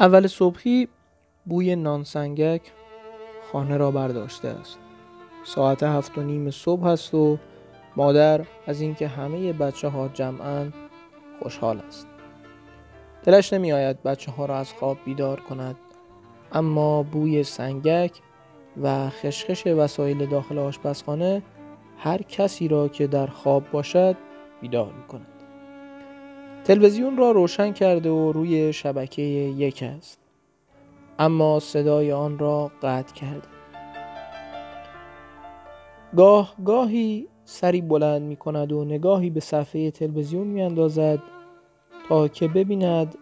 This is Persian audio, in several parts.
اول صبحی بوی نانسنگک خانه را برداشته است ساعت هفت و نیم صبح است و مادر از اینکه همه بچه ها جمعا خوشحال است دلش نمی آید بچه ها را از خواب بیدار کند اما بوی سنگک و خشخش وسایل داخل آشپزخانه هر کسی را که در خواب باشد بیدار می کند. تلویزیون را روشن کرده و روی شبکه یک است. اما صدای آن را قطع کرده. گاه گاهی سری بلند می کند و نگاهی به صفحه تلویزیون می اندازد تا که ببیند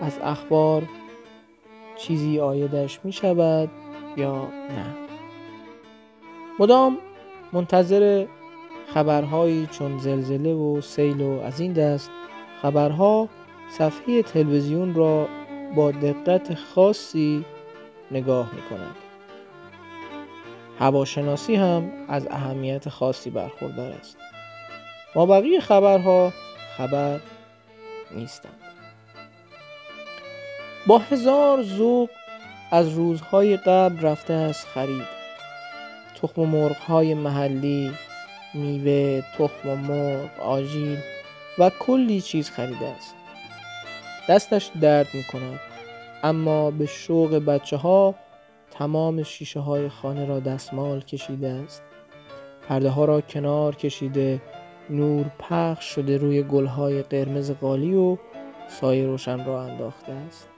از اخبار چیزی آیدش می شود یا نه. مدام منتظر خبرهایی چون زلزله و سیل و از این دست خبرها صفحه تلویزیون را با دقت خاصی نگاه می کند. هواشناسی هم از اهمیت خاصی برخوردار است. ما بقیه خبرها خبر نیستند. با هزار ذوق از روزهای قبل رفته است خرید تخم مرغ های محلی میوه تخم مرغ آجیل و کلی چیز خریده است. دستش درد می کند اما به شوق بچه ها تمام شیشه های خانه را دستمال کشیده است. پرده ها را کنار کشیده نور پخش شده روی گل های قرمز قالی و سایه روشن را انداخته است.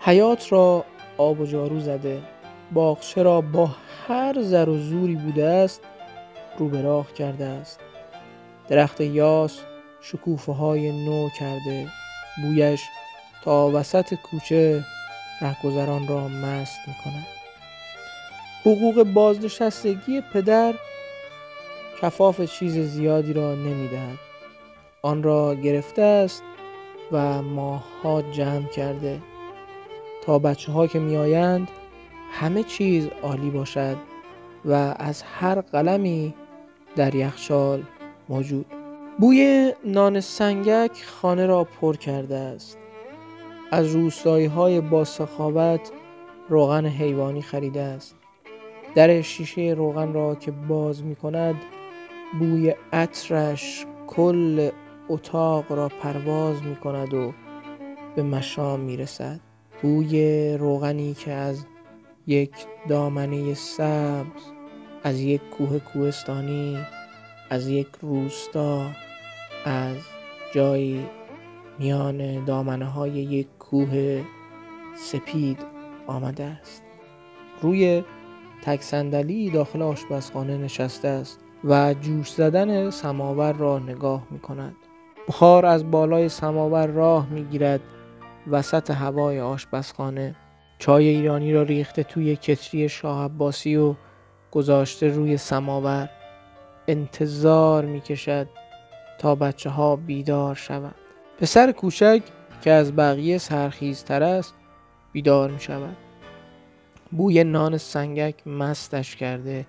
حیات را آب و جارو زده. باغچه را با هر زر و زوری بوده است رو به راه کرده است. درخت یاس شکوفه های نو کرده. بویش تا وسط کوچه رهگذران را مست می کند حقوق بازنشستگی پدر کفاف چیز زیادی را نمی دهد. آن را گرفته است و ماهها جمع کرده. تا بچه ها که می آیند همه چیز عالی باشد و از هر قلمی در یخچال موجود. بوی نان سنگک خانه را پر کرده است. از روستایی های با سخاوت روغن حیوانی خریده است. در شیشه روغن را که باز می کند بوی عطرش کل اتاق را پرواز می کند و به مشام می رسد بوی روغنی که از یک دامنه سبز از یک کوه کوهستانی از یک روستا از جایی میان دامنه های یک کوه سپید آمده است. روی تک صندلی داخل آشپزخانه نشسته است و جوش زدن سماور را نگاه می کند بخار از بالای سماور راه می گیرد وسط هوای آشپزخانه چای ایرانی را ریخته توی کتری شاه عباسی و گذاشته روی سماور. انتظار می کشد تا بچه ها بیدار شوند. پسر کوچک که از بقیه سرخیزتر است بیدار می شود بوی نان سنگک مستش کرده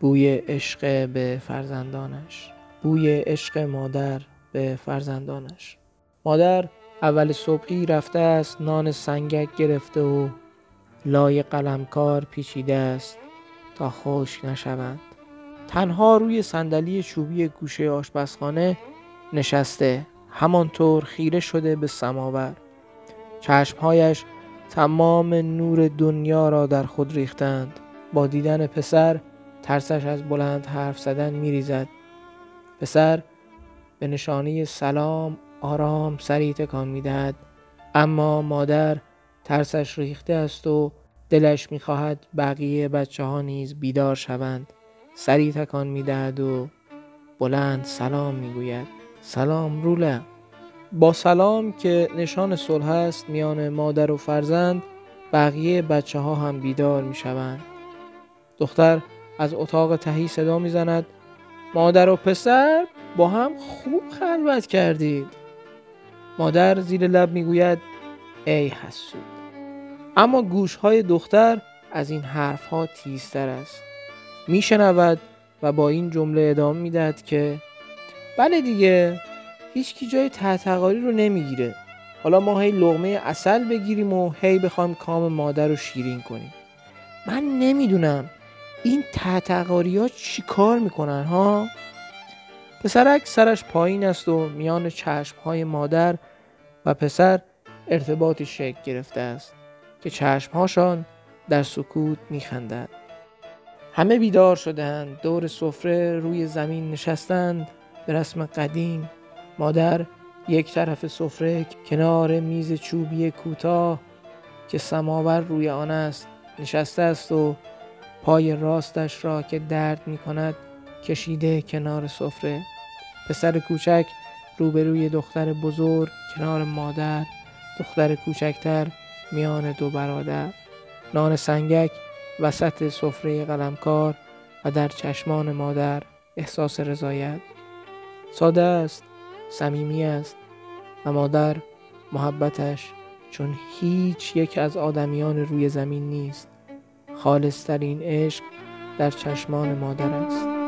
بوی عشق به فرزندانش. بوی عشق مادر به فرزندانش. مادر اول صبحی رفته است نان سنگک گرفته و لای قلمکار پیچیده است تا خشک نشوند تنها روی صندلی چوبی گوشه آشپزخانه نشسته. همانطور خیره شده به سماور. چشمهایش تمام نور دنیا را در خود ریختند. با دیدن پسر ترسش از بلند حرف زدن میریزد. پسر به نشانی سلام آرام سری تکان می‌دهد. اما مادر ترسش ریخته است و دلش می‌خواهد بقیه بچه ها نیز بیدار شوند. سری تکان می‌دهد و بلند سلام می‌گوید. سلام روله. با سلام که نشان صلح است میان مادر و فرزند بقیه بچه ها هم بیدار می شوند. دختر از اتاق تهی صدا می‌زند. مادر و پسر با هم خوب خلوت کردید. مادر زیر لب می‌گوید ای حسود. اما گوش های دختر از این حرف ها تیزتر است. میشنود و با این جمله ادامه می‌دهد که بله دیگه هیچکی جای تحتقاری رو نمی‌گیره. حالا ما هی لغمه اصل بگیریم و هی بخوایم کام مادر رو شیرین کنیم. من نمی‌دونم. این تحتقاری ها چی کار می‌کنن ها؟ پسرک سرش پایین است و میان چشم های مادر و پسر ارتباطی شکل گرفته است که چشمهاشان در سکوت میخندد همه بیدار شدند دور سفره روی زمین نشستند. به رسم قدیم مادر یک طرف سفره کنار میز چوبی کوتاه که سماور روی آن است نشسته است و پای راستش را که درد می کند کشیده کنار سفره. پسر کوچک روبروی دختر بزرگ کنار مادر دختر کوچکتر میان دو برادر. نان سنگک وسط سفره قلمکار و در چشمان مادر احساس رضایت. ساده است صمیمی است و مادر محبتش چون هیچ یک از آدمیان روی زمین نیست. خالصترین عشق در چشمان مادر است.